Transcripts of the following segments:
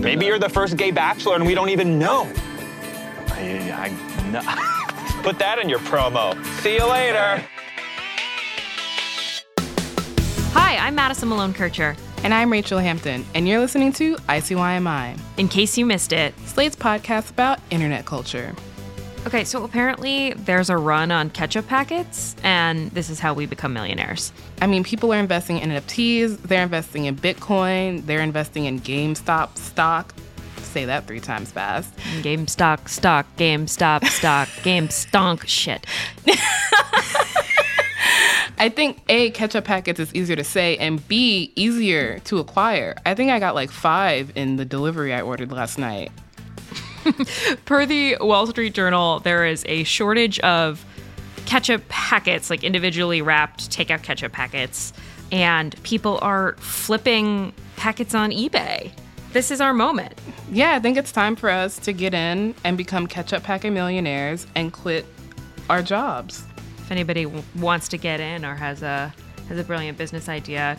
Maybe you're the first gay bachelor and we don't even know. I, I no. Put that in your promo. See you later. Hi, I'm Madison Malone Kircher. And I'm Rachel Hampton, and you're listening to ICYMI. In case you missed it, Slate's podcast about internet culture. Okay, so apparently there's a run on ketchup packets, and this is how we become millionaires. I mean, people are investing in NFTs, they're investing in Bitcoin, they're investing in GameStop stock. Say that three times fast. GameStop stock, GameStop stock, GameStonk shit. I think A, ketchup packets is easier to say, and B, easier to acquire. I think I got like five in the delivery I ordered last night. per the Wall Street Journal, there is a shortage of ketchup packets, like individually wrapped takeout ketchup packets, and people are flipping packets on eBay. This is our moment. Yeah, I think it's time for us to get in and become ketchup packet millionaires and quit our jobs. If anybody w- wants to get in or has a has a brilliant business idea,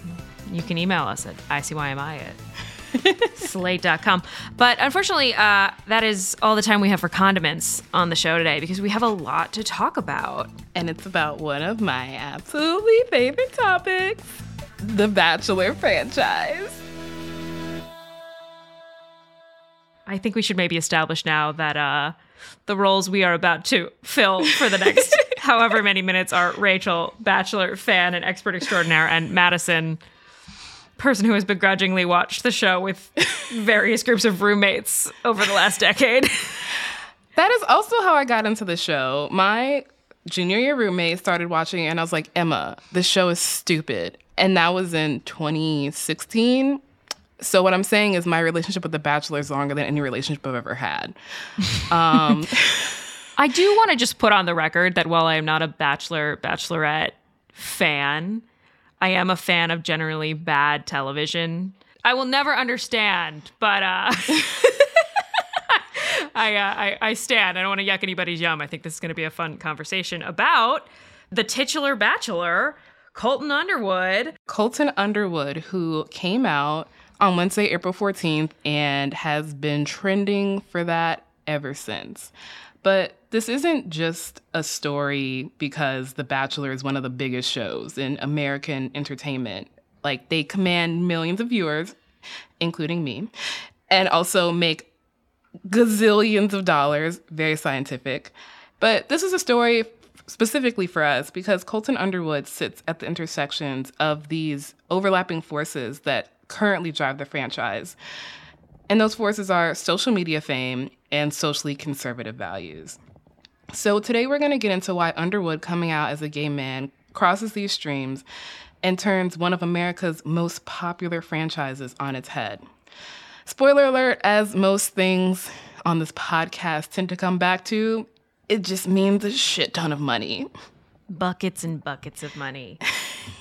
you can email us at icymi at slate.com. But unfortunately, uh, that is all the time we have for condiments on the show today because we have a lot to talk about. And it's about one of my absolutely favorite topics the Bachelor franchise. I think we should maybe establish now that uh, the roles we are about to fill for the next however many minutes are Rachel, Bachelor fan and expert extraordinaire, and Madison, person who has begrudgingly watched the show with various groups of roommates over the last decade. That is also how I got into the show. My junior year roommate started watching and I was like, Emma, this show is stupid. And that was in 2016. So what I'm saying is my relationship with The Bachelor is longer than any relationship I've ever had. Um, I do want to just put on the record that while I am not a Bachelor, Bachelorette fan, I am a fan of generally bad television. I will never understand, but uh, I, uh, I I stand. I don't want to yuck anybody's yum. I think this is going to be a fun conversation about the titular Bachelor, Colton Underwood. Colton Underwood, who came out on Wednesday, April 14th, and has been trending for that ever since. But this isn't just a story because The Bachelor is one of the biggest shows in American entertainment. Like, they command millions of viewers, including me, and also make gazillions of dollars, very scientific. But this is a story specifically for us because Colton Underwood sits at the intersections of these overlapping forces that currently drive the franchise. And those forces are social media fame and socially conservative values. So today we're going to get into why Underwood coming out as a gay man crosses these streams and turns one of America's most popular franchises on its head. Spoiler alert, as most things on this podcast tend to come back to, it just means a shit ton of money. Buckets and buckets of money.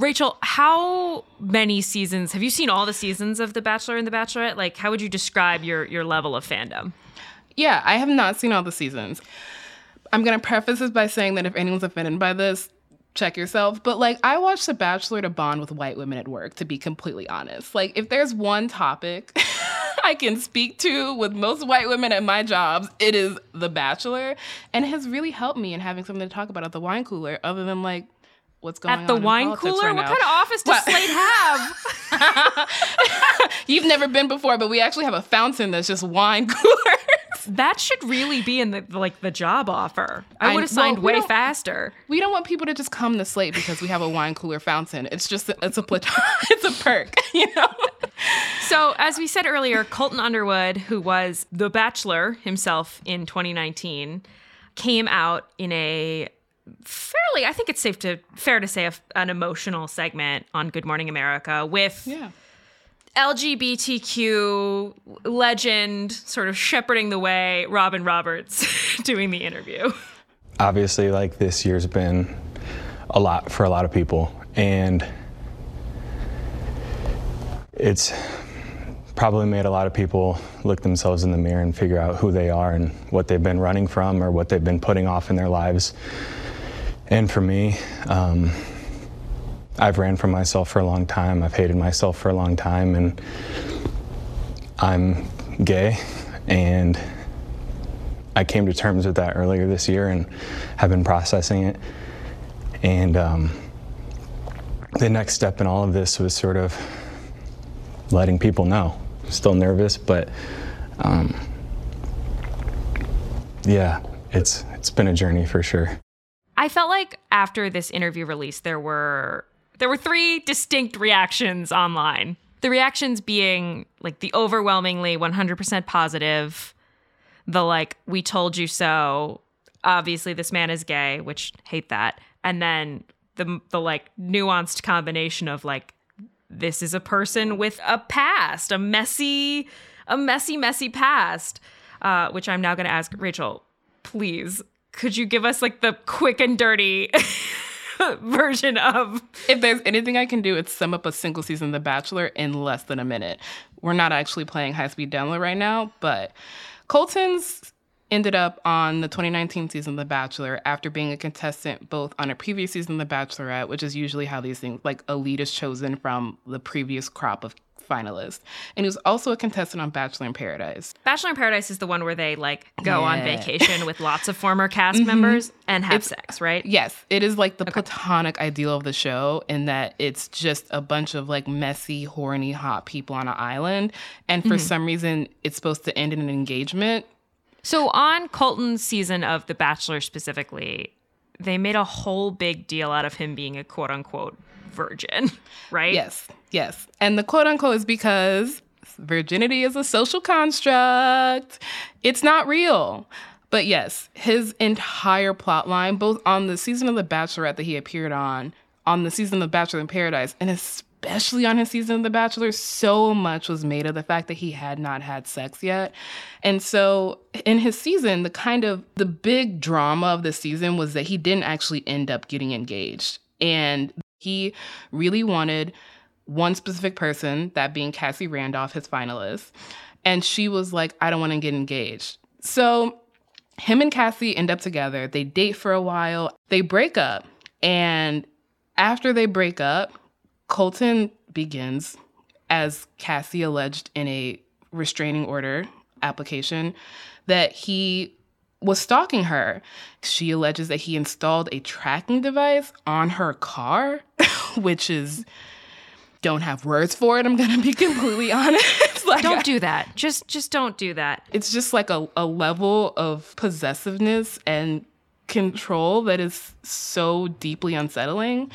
Rachel, how many seasons have you seen all the seasons of The Bachelor and The Bachelorette? Like, how would you describe your your level of fandom? Yeah, I have not seen all the seasons. I'm gonna preface this by saying that if anyone's offended by this, check yourself. But like, I watched The Bachelor to bond with white women at work. To be completely honest, like, if there's one topic I can speak to with most white women at my jobs, it is The Bachelor, and it has really helped me in having something to talk about at the wine cooler, other than like what's going on? At the wine cooler? right what kind of office does? Slate have? You've never been before, but we actually have a fountain that's just wine coolers. that should really be in the like the job offer. I I- would have signed well, we way faster. We don't want people to just come to Slate because we have a wine cooler fountain. It's just it's a it's a perk, you know. So, as we said earlier, Colton Underwood, who was the Bachelor himself in 2019, came out in a fairly, I think it's safe to fair to say, a, an emotional segment on Good Morning America with Yeah. LGBTQ legend sort of shepherding the way, Robin Roberts doing the interview. obviously like this year's been a lot for a lot of people and it's probably made a lot of people look themselves in the mirror and figure out who they are and what they've been running from or what they've been putting off in their lives and for me um, i've ran from myself for a long time i've hated myself for a long time and I'm gay, and I came to terms with that earlier this year and have been processing it. And um, the next step in all of this was sort of letting people know. I'm Still nervous, but um, yeah, it's it's been a journey for sure. I felt like after this interview release, there were there were three distinct reactions online. The reactions being like the overwhelmingly 100% positive, the like we told you so, obviously this man is gay, which hate that, and then the the like nuanced combination of like this is a person with a past, a messy, a messy, messy past. Uh, which I'm now going to ask Rachel. Please, could you give us like the quick and dirty version of? If there's anything I can do, it's sum up a single season of The Bachelor in less than a minute. We're not actually playing high speed download right now, but Colton's ended up on the 2019 season of The Bachelor after being a contestant both on a previous season of The Bachelorette, which is usually how these things, like a lead is chosen from the previous crop of finalist. And he was also a contestant on Bachelor in Paradise. Bachelor in Paradise is the one where they like go on vacation with lots of former cast mm-hmm. members and have It's- sex, right? Yes, it is like the platonic ideal of the show in that it's just a bunch of like messy, horny, hot people on an island. And for mm-hmm. some reason, it's supposed to end in an engagement. So on Colton's season of The Bachelor specifically, they made a whole big deal out of him being a quote unquote virgin, right? Yes, yes. And the quote unquote is because virginity is a social construct, it's not real. But yes, his entire plot line, both on the season of The Bachelorette that he appeared on, on the season of The Bachelor in Paradise, and especially on his season of The Bachelor, so much was made of the fact that he had not had sex yet. And so in his season, the kind of the big drama of the season was that he didn't actually end up getting engaged. And he really wanted one specific person, that being Cassie Randolph, his finalist. And she was like, I don't want to get engaged. So him and Cassie end up together. They date for a while. They break up. And after they break up, Colton begins, as Cassie alleged in a restraining order application, that he was stalking her. She alleges that he installed a tracking device on her car, which is don't have words for it. I'm gonna be completely honest. like, Don't do that. Just just don't do that. it's just like a, a level of possessiveness and control that is so deeply unsettling.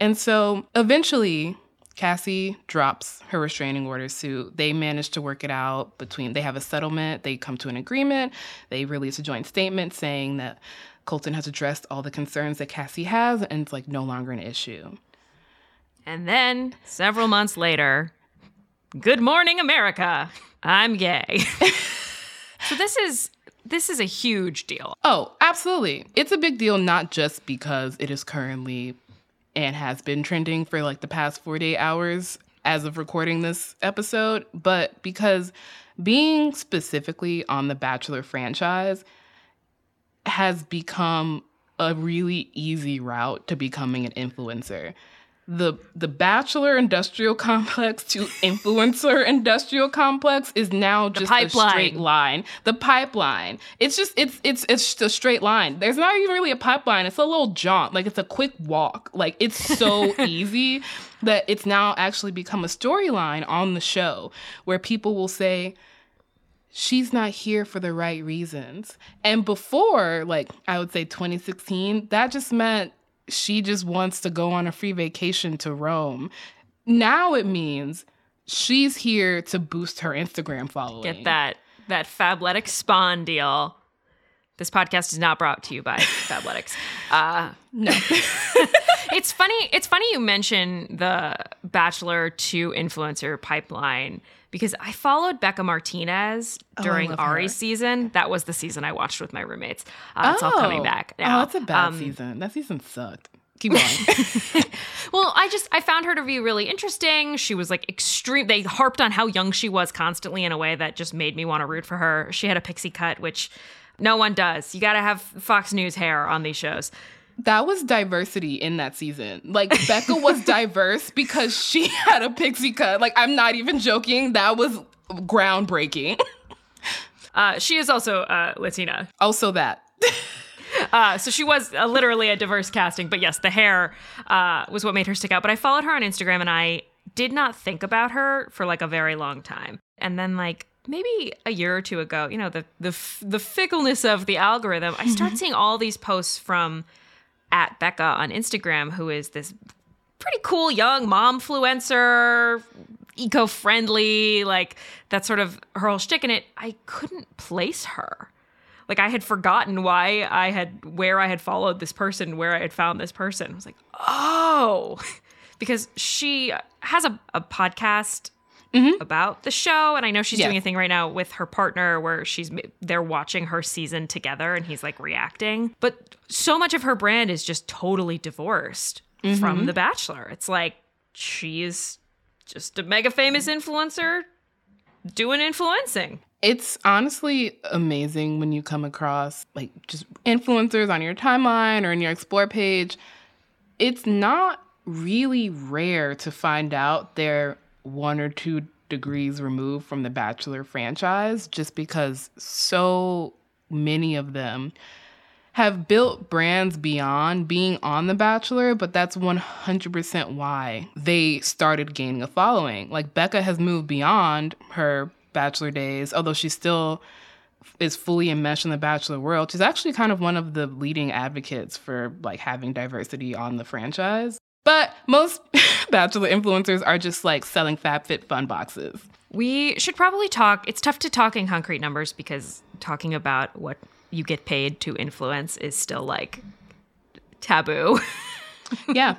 And so eventually, Cassie drops her restraining order suit. They manage to work it out between, they have a settlement, they come to an agreement, they release a joint statement saying that Colton has addressed all the concerns that Cassie has and it's like no longer an issue. And then several months later, Good morning, America. I'm gay. so this is this is a huge deal. Oh, absolutely. It's a big deal, not just because it is currently and has been trending for like the past 48 hours as of recording this episode, but because being specifically on the Bachelor franchise has become a really easy route to becoming an influencer. The the bachelor industrial complex to influencer industrial complex is now just a straight line. The pipeline. It's just it's it's it's just a straight line. There's not even really a pipeline. It's a little jaunt. Like it's a quick walk. Like it's so easy that it's now actually become a storyline on the show where people will say she's not here for the right reasons. And before, like I would say 2016, that just meant she just wants to go on a free vacation to Rome. Now it means she's here to boost her Instagram following. Get that that Fabletics Spawn deal. This podcast is not brought to you by Fabletics. Uh, No. it's funny. It's funny you mention the Bachelor to influencer pipeline because I followed Bekah Martinez during love her. Arie's season. That was the season I watched with my roommates. Uh, It's all coming back now. Oh, that's a bad Um, season. That season sucked. Keep going. Well, I just I found her to be really interesting. She was like extreme. They harped on how young she was constantly in a way that just made me want to root for her. She had a pixie cut, which no one does. You got to have Fox News hair on these shows. That was diversity in that season. Like Bekah was diverse because she had a pixie cut. Like I'm not even joking. That was groundbreaking. Uh, she is also uh, Latina. Also, that. Uh, so she was uh, literally a diverse casting, but yes, the hair uh, was what made her stick out. But I followed her on Instagram and I did not think about her for like a very long time. And then like maybe a year or two ago, you know, the the f- the fickleness of the algorithm, I start seeing all these posts from at Bekah on Instagram, who is this pretty cool young mom influencer, eco-friendly, like that sort of her whole shtick. And it, I couldn't place her like I had forgotten why I had where I had followed this person, where I had found this person. I was like, oh, because she has a, a podcast Mm-hmm. about the show, and I know she's doing a thing right now with her partner where she's they're watching her season together, and he's like reacting. But so much of her brand is just totally divorced from mm-hmm. The Bachelor. It's like she's just a mega famous influencer doing influencing. It's honestly amazing when you come across like just influencers on your timeline or in your explore page. It's not really rare to find out they're one or two degrees removed from the Bachelor franchise just because so many of them have built brands beyond being on The Bachelor, but that's 100% why they started gaining a following. Like Bekah has moved beyond her Bachelor days, although she still is fully enmeshed in the Bachelor world. She's actually kind of one of the leading advocates for like having diversity on the franchise. But most Bachelor influencers are just like selling FabFitFun boxes. We should probably talk. It's tough to talk in concrete numbers because talking about what you get paid to influence is still like taboo. Yeah.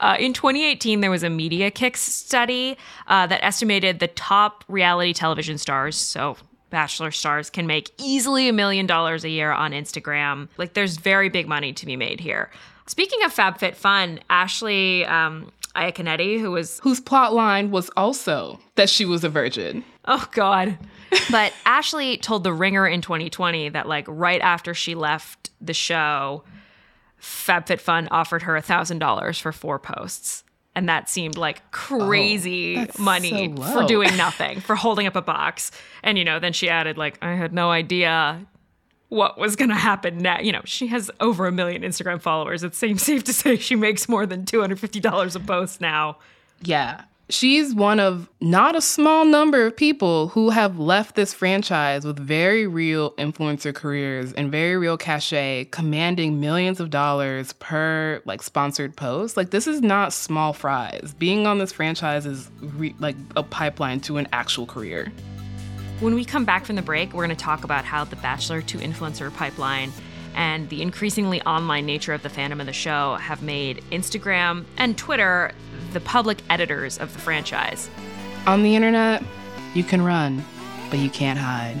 Uh, in 2018, there was a Mediakix study uh, that estimated the top reality television stars, so Bachelor stars, can make easily a million dollars a year on Instagram. Like, there's very big money to be made here. Speaking of FabFitFun, Ashley um, Iaconetti, who was Whose plot line was also that she was a virgin. Oh God. But Ashley told The Ringer in 2020 that like right after she left the show, FabFitFun offered her $1,000 for four posts. And that seemed like crazy that's money so for doing nothing, for holding up a box. And, you know, then she added, like, I had no idea what was going to happen next. You know, she has over a million Instagram followers. It seems safe to say she makes more than $250 a post now. Yeah. She's one of not a small number of people who have left this franchise with very real influencer careers and very real cachet, commanding millions of dollars per like sponsored post. Like this is not small fries. Being on this franchise is re- like a pipeline to an actual career. When we come back from the break, we're going to talk about how the Bachelor to Influencer pipeline and the increasingly online nature of the fandom of the show have made Instagram and Twitter the public editors of the franchise. On the internet, you can run, but you can't hide.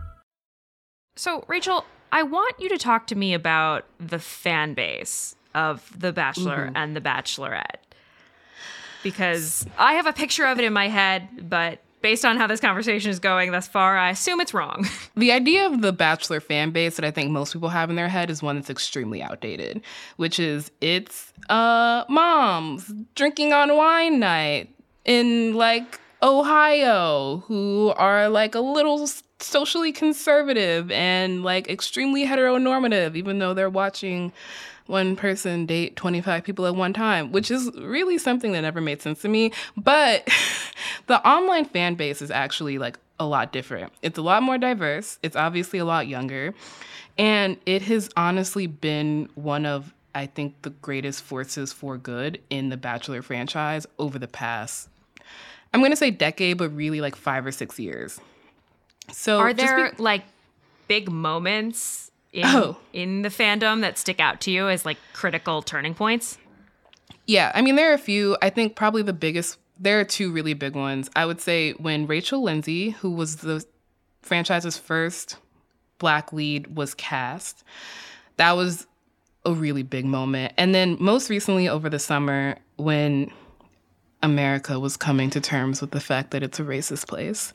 So, Rachel, I want you to talk to me about the fan base of The Bachelor and The Bachelorette. Because I have a picture of it in my head, but based on how this conversation is going thus far, I assume it's wrong. The idea of the Bachelor fan base that I think most people have in their head is one that's extremely outdated, which is it's uh moms drinking on wine night in like Ohio who are like a little socially conservative and like extremely heteronormative, even though they're watching one person date 25 people at one time, which is really something that never made sense to me. But the online fan base is actually like a lot different. It's a lot more diverse, it's obviously a lot younger, and it has honestly been one of I think the greatest forces for good in the Bachelor franchise over the past I'm going to say decade, but really like 5 or 6 years. So Are there be- like big moments in Oh. in the fandom that stick out to you as like critical turning points? Yeah, I mean, there are a few. I think probably the biggest, there are two really big ones. I would say when Rachel Lindsay, who was the franchise's first black lead, was cast, that was a really big moment. And then most recently over the summer, when America was coming to terms with the fact that it's a racist place.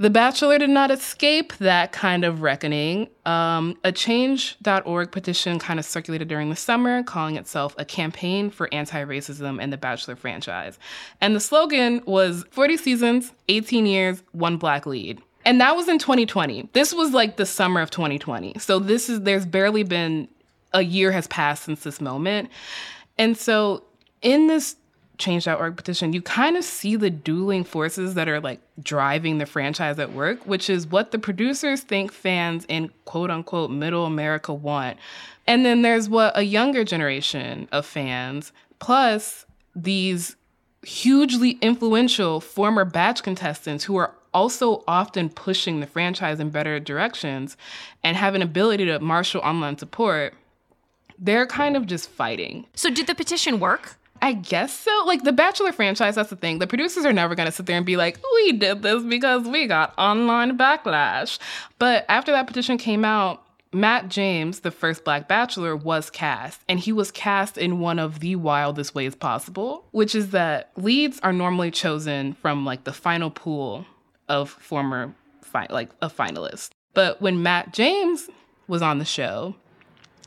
The Bachelor did not escape that kind of reckoning. Um, a change.org petition kind of circulated during the summer, calling itself a campaign for anti racism in the Bachelor franchise. And the slogan was 40 seasons, 18 years, one black lead. And that was in 2020. This was like the summer of 2020. So this is, there's barely been a year has passed since this moment. And so in this change.org petition, you kind of see the dueling forces that are like driving the franchise at work, which is what the producers think fans in quote unquote middle America want. And then there's what a younger generation of fans, plus these hugely influential former batch contestants who are also often pushing the franchise in better directions and have an ability to marshal online support. They're kind of just fighting. So did the petition work? I guess so. Like the Bachelor franchise, that's the thing. The producers are never gonna sit there and be like, we did this because we got online backlash. But after that petition came out, Matt James, the first Black Bachelor, was cast, and he was cast in one of the wildest ways possible, which is that leads are normally chosen from like the final pool of former fi- like a finalist. But when Matt James was on the show,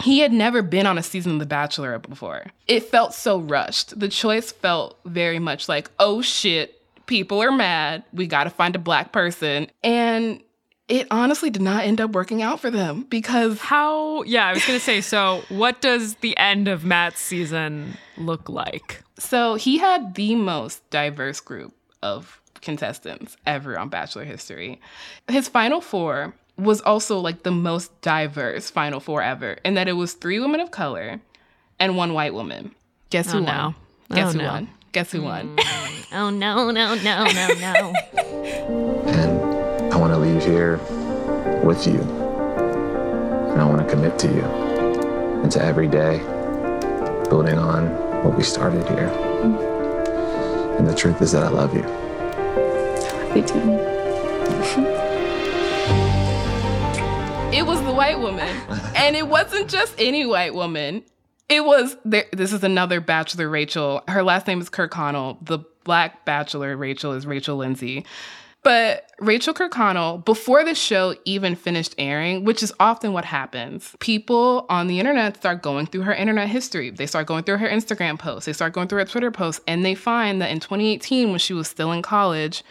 he had never been on a season of The Bachelor before. It felt so rushed. The choice felt very much like, oh shit, people are mad. We got to find a black person. And it honestly did not end up working out for them because How? Yeah, I was gonna say. So, what does the end of Matt's season look like? so he had the most diverse group of contestants ever on Bachelor history. His final four was also like the most diverse final four ever, in that it was three women of color and one white woman. Guess oh, who Oh, won? no. Guess Oh, who no. won? Guess who won? Mm. Oh no, no, no, no, no. And I want to leave here with you. And I want to commit to you and to every day building on what we started here. And the truth is that I love you. It was the white woman. and it wasn't just any white woman. It was, there, this is another Bachelor Rachel. Her last name is Kirkconnell. The black Bachelor Rachel is Rachel Lindsay. But Rachel Kirkconnell, before the show even finished airing, which is often what happens, people on the internet start going through her internet history. They start going through her Instagram posts, they start going through her Twitter posts, and they find that in 2018, when she was still in college,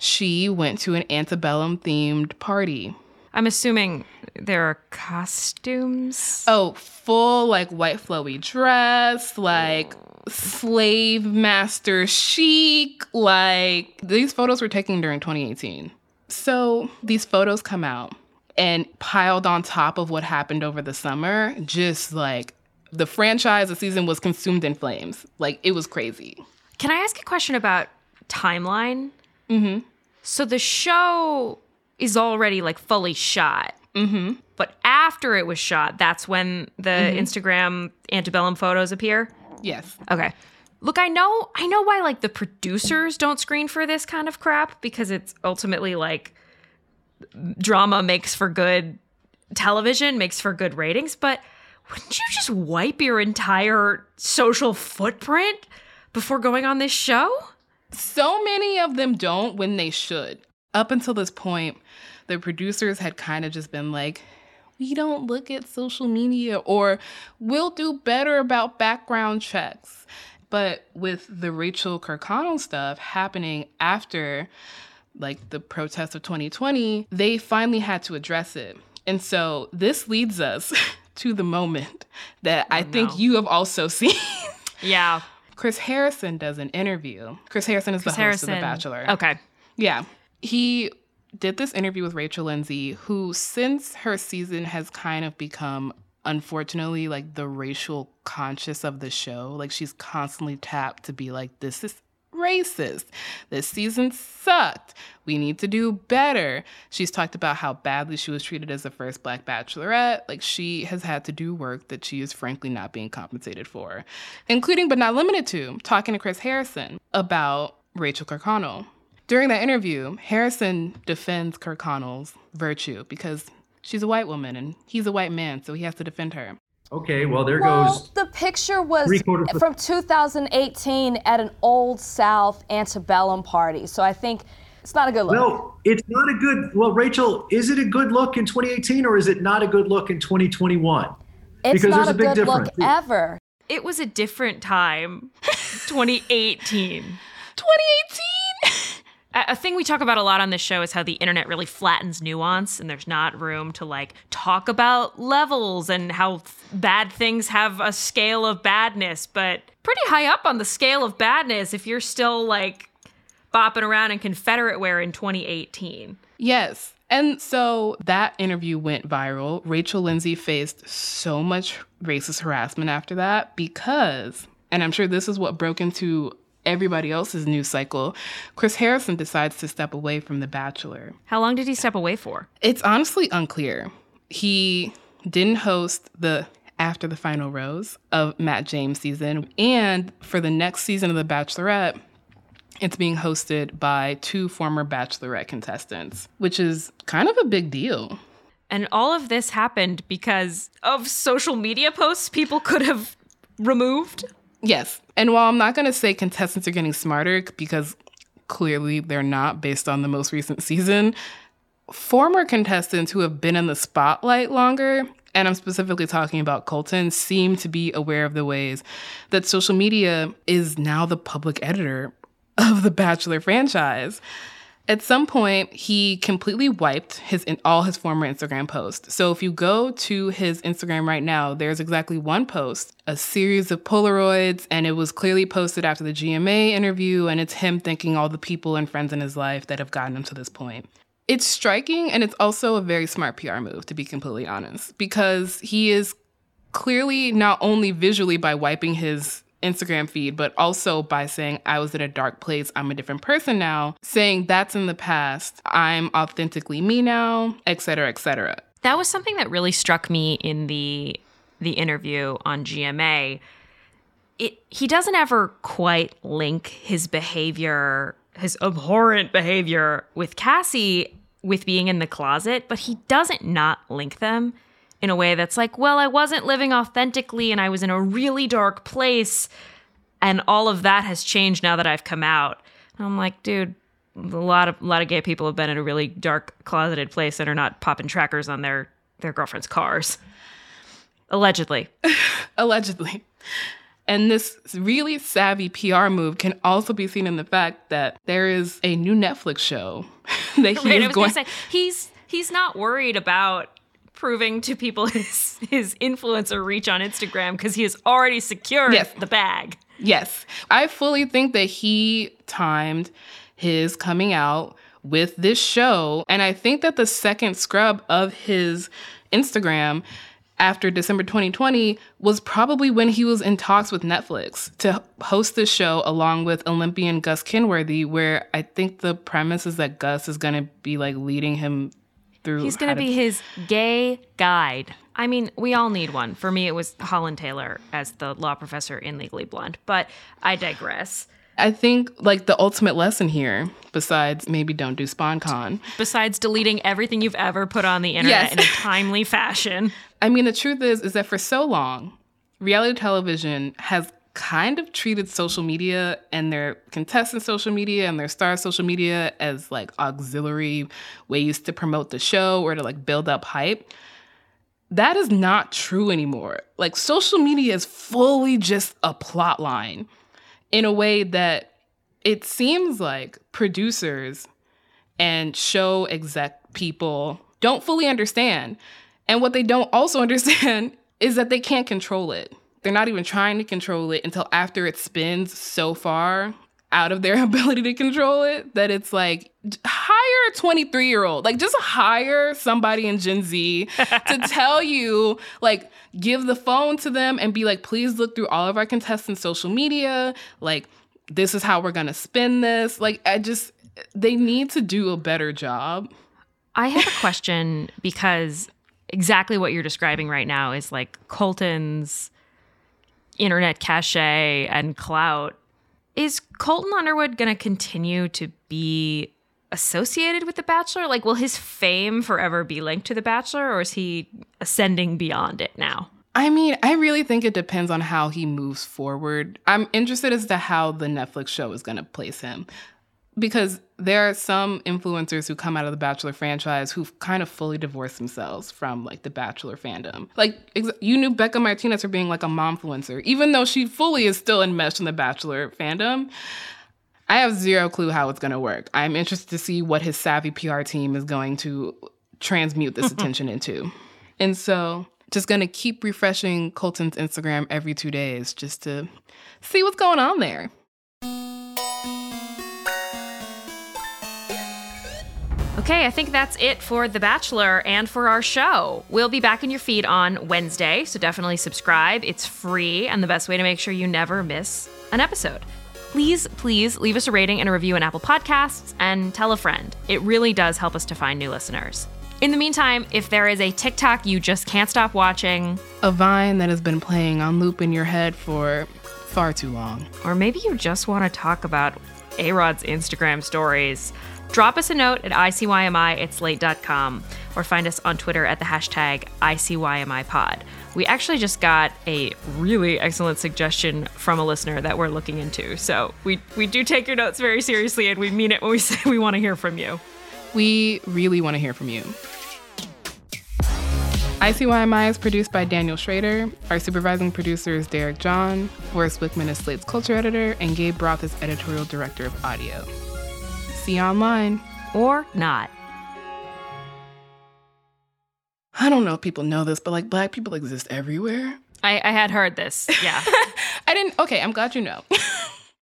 she went to an antebellum themed party. I'm assuming there are costumes. Oh, full like white flowy dress, like slave master chic. Like these photos were taken during 2018. So these photos come out and piled on top of what happened over the summer, just like the franchise, the season was consumed in flames. Like it was crazy. Can I ask a question about timeline? Mm-hmm. So the show is already like fully shot. Mm-hmm. But after it was shot, that's when the Instagram antebellum photos appear. Yes. Okay. Look, I know I know why like the producers don't screen for this kind of crap because it's ultimately like drama makes for good television, makes for good ratings, but wouldn't you just wipe your entire social footprint before going on this show? So many of them don't when they should. Up until this point, the producers had kind of just been like, we don't look at social media or we'll do better about background checks. But with the Rachel Kirkconnell stuff happening after like the protests of 2020, they finally had to address it. And so this leads us to the moment that I Oh, no. think you have also seen. Yeah. Chris Harrison does an interview. Chris Harrison is Chris the host Harrison. of The Bachelor. Okay. Yeah. He did this interview with Rachel Lindsay, who, since her season, has kind of become, unfortunately, like the racial conscious of the show. Like she's constantly tapped to be like, this is racist. This season sucked. We need to do better. She's talked about how badly she was treated as the first black bachelorette. Like she has had to do work that she is frankly not being compensated for, including but not limited to talking to Chris Harrison about Rachel Kirkconnell. During that interview, Harrison defends Kirkconnell's virtue because she's a white woman and he's a white man, so he has to defend her. Okay, well, there Well, goes. the picture was from 2018 at an old South antebellum party. So I think it's not a good look. Well, it's not a good. Well, Rachel, is it a good look in 2018 or is it not a good look in 2021? it's because not there's a, a big good look difference. ever. It was a different time. 2018. 2018! A thing we talk about a lot on this show is how the internet really flattens nuance and there's not room to like talk about levels and how th- bad things have a scale of badness, but pretty high up on the scale of badness if you're still like bopping around in Confederate wear in 2018. Yes. And so that interview went viral. Rachel Lindsay faced so much racist harassment after that because, and I'm sure this is what broke into everybody else's news cycle, Chris Harrison decides to step away from The Bachelor. How long did he step away for? It's honestly unclear. He didn't host the After the Final Rose of Matt James season, and for the next season of The Bachelorette, it's being hosted by two former Bachelorette contestants, which is kind of a big deal. And all of this happened because of social media posts people could have removed. Yes. And while I'm not going to say contestants are getting smarter because clearly they're not based on the most recent season, former contestants who have been in the spotlight longer, and I'm specifically talking about Colton, seem to be aware of the ways that social media is now the public editor of the Bachelor franchise. At some point, he completely wiped his all his former Instagram posts. So if you go to his Instagram right now, there's exactly one post, a series of Polaroids, and it was clearly posted after the GMA interview, and it's him thanking all the people and friends in his life that have gotten him to this point. It's striking, and it's also a very smart PR move, to be completely honest, because he is clearly not only visually by wiping his Instagram feed, but also by saying, I was in a dark place, I'm a different person now, saying that's in the past, I'm authentically me now, et cetera, et cetera. That was something that really struck me in the the interview on GMA. It he doesn't ever quite link his behavior, his abhorrent behavior with Cassie with being in the closet, but he doesn't not link them in a way that's like, well, I wasn't living authentically and I was in a really dark place and all of that has changed now that I've come out. And I'm like, dude, a lot of a lot of gay people have been in a really dark closeted place and are not popping trackers on their their girlfriends' cars. Allegedly. Allegedly. And this really savvy PR move can also be seen in the fact that there is a new Netflix show that he Right, I is was going say he's he's not worried about proving to people his his influencer reach on Instagram because he has already secured Yes. the bag. Yes. I fully think that he timed his coming out with this show. And I think that the second scrub of his Instagram after December 2020 was probably when he was in talks with Netflix to host this show along with Olympian Gus Kenworthy, where I think the premise is that Gus is going to be like leading him through. He's gonna be his gay guide. I mean, we all need one. For me, it was Holland Taylor as the law professor in Legally Blonde, but I digress. I think like the ultimate lesson here, besides maybe don't do sponcon, Besides deleting everything you've ever put on the internet Yes. in a timely fashion. I mean, the truth is, is that for so long, reality television has kind of treated social media and their contestant social media and their star social media as like auxiliary ways to promote the show or to like build up hype. That is not true anymore. Like social media is fully just a plot line in a way that it seems like producers and show exec people don't fully understand. And what they don't also understand is that they can't control it. They're not even trying to control it until after it spins so far out of their ability to control it that it's like hire a 23 year old like just hire somebody in gen z to tell you like give the phone to them and be like please look through all of our contestants social media. Like this is how we're gonna spin this. Like i just they need to do a better job. I have a question because exactly what you're describing right now is like Colton's internet cachet and clout. Is Colton Underwood going to continue to be associated with The Bachelor? Like, will his fame forever be linked to The Bachelor or is he ascending beyond it now? I mean, I really think it depends on how he moves forward. I'm interested as to how the Netflix show is going to place him because there are some influencers who come out of the Bachelor franchise who've kind of fully divorced themselves from like the Bachelor fandom. Like ex- you knew Bekah Martinez for being like a momfluencer, even though she fully is still enmeshed in the Bachelor fandom. I have zero clue how it's going to work. I'm interested to see what his savvy PR team is going to transmute this attention into. And so, just going to keep refreshing Colton's Instagram every two days just to see what's going on there. Okay, I think that's it for The Bachelor and for our show. We'll be back in your feed on Wednesday, so definitely subscribe. It's free and the best way to make sure you never miss an episode. Please, please leave us a rating and a review on Apple Podcasts and tell a friend. It really does help us to find new listeners. In the meantime, if there is a TikTok you just can't stop watching, A vine that has been playing on loop in your head for far too long. or maybe you just want to talk about A Rod's Instagram stories, drop us a note at ICYMI at slate.com or find us on Twitter at the hashtag ICYMIPod. We actually just got a really excellent suggestion from a listener that we're looking into. So we, we do take your notes very seriously and we mean it when we say we want to hear from you. We really want to hear from you. ICYMI is produced by Daniel Schroeder. Our supervising producer is Derek John. Forrest Wickman is Slate's culture editor, and Gabe Roth is editorial director of audio. See you online. Or not. I don't know if people know this, but like black people exist everywhere. I, I had heard this. Yeah. I didn't. Okay, I'm glad you know.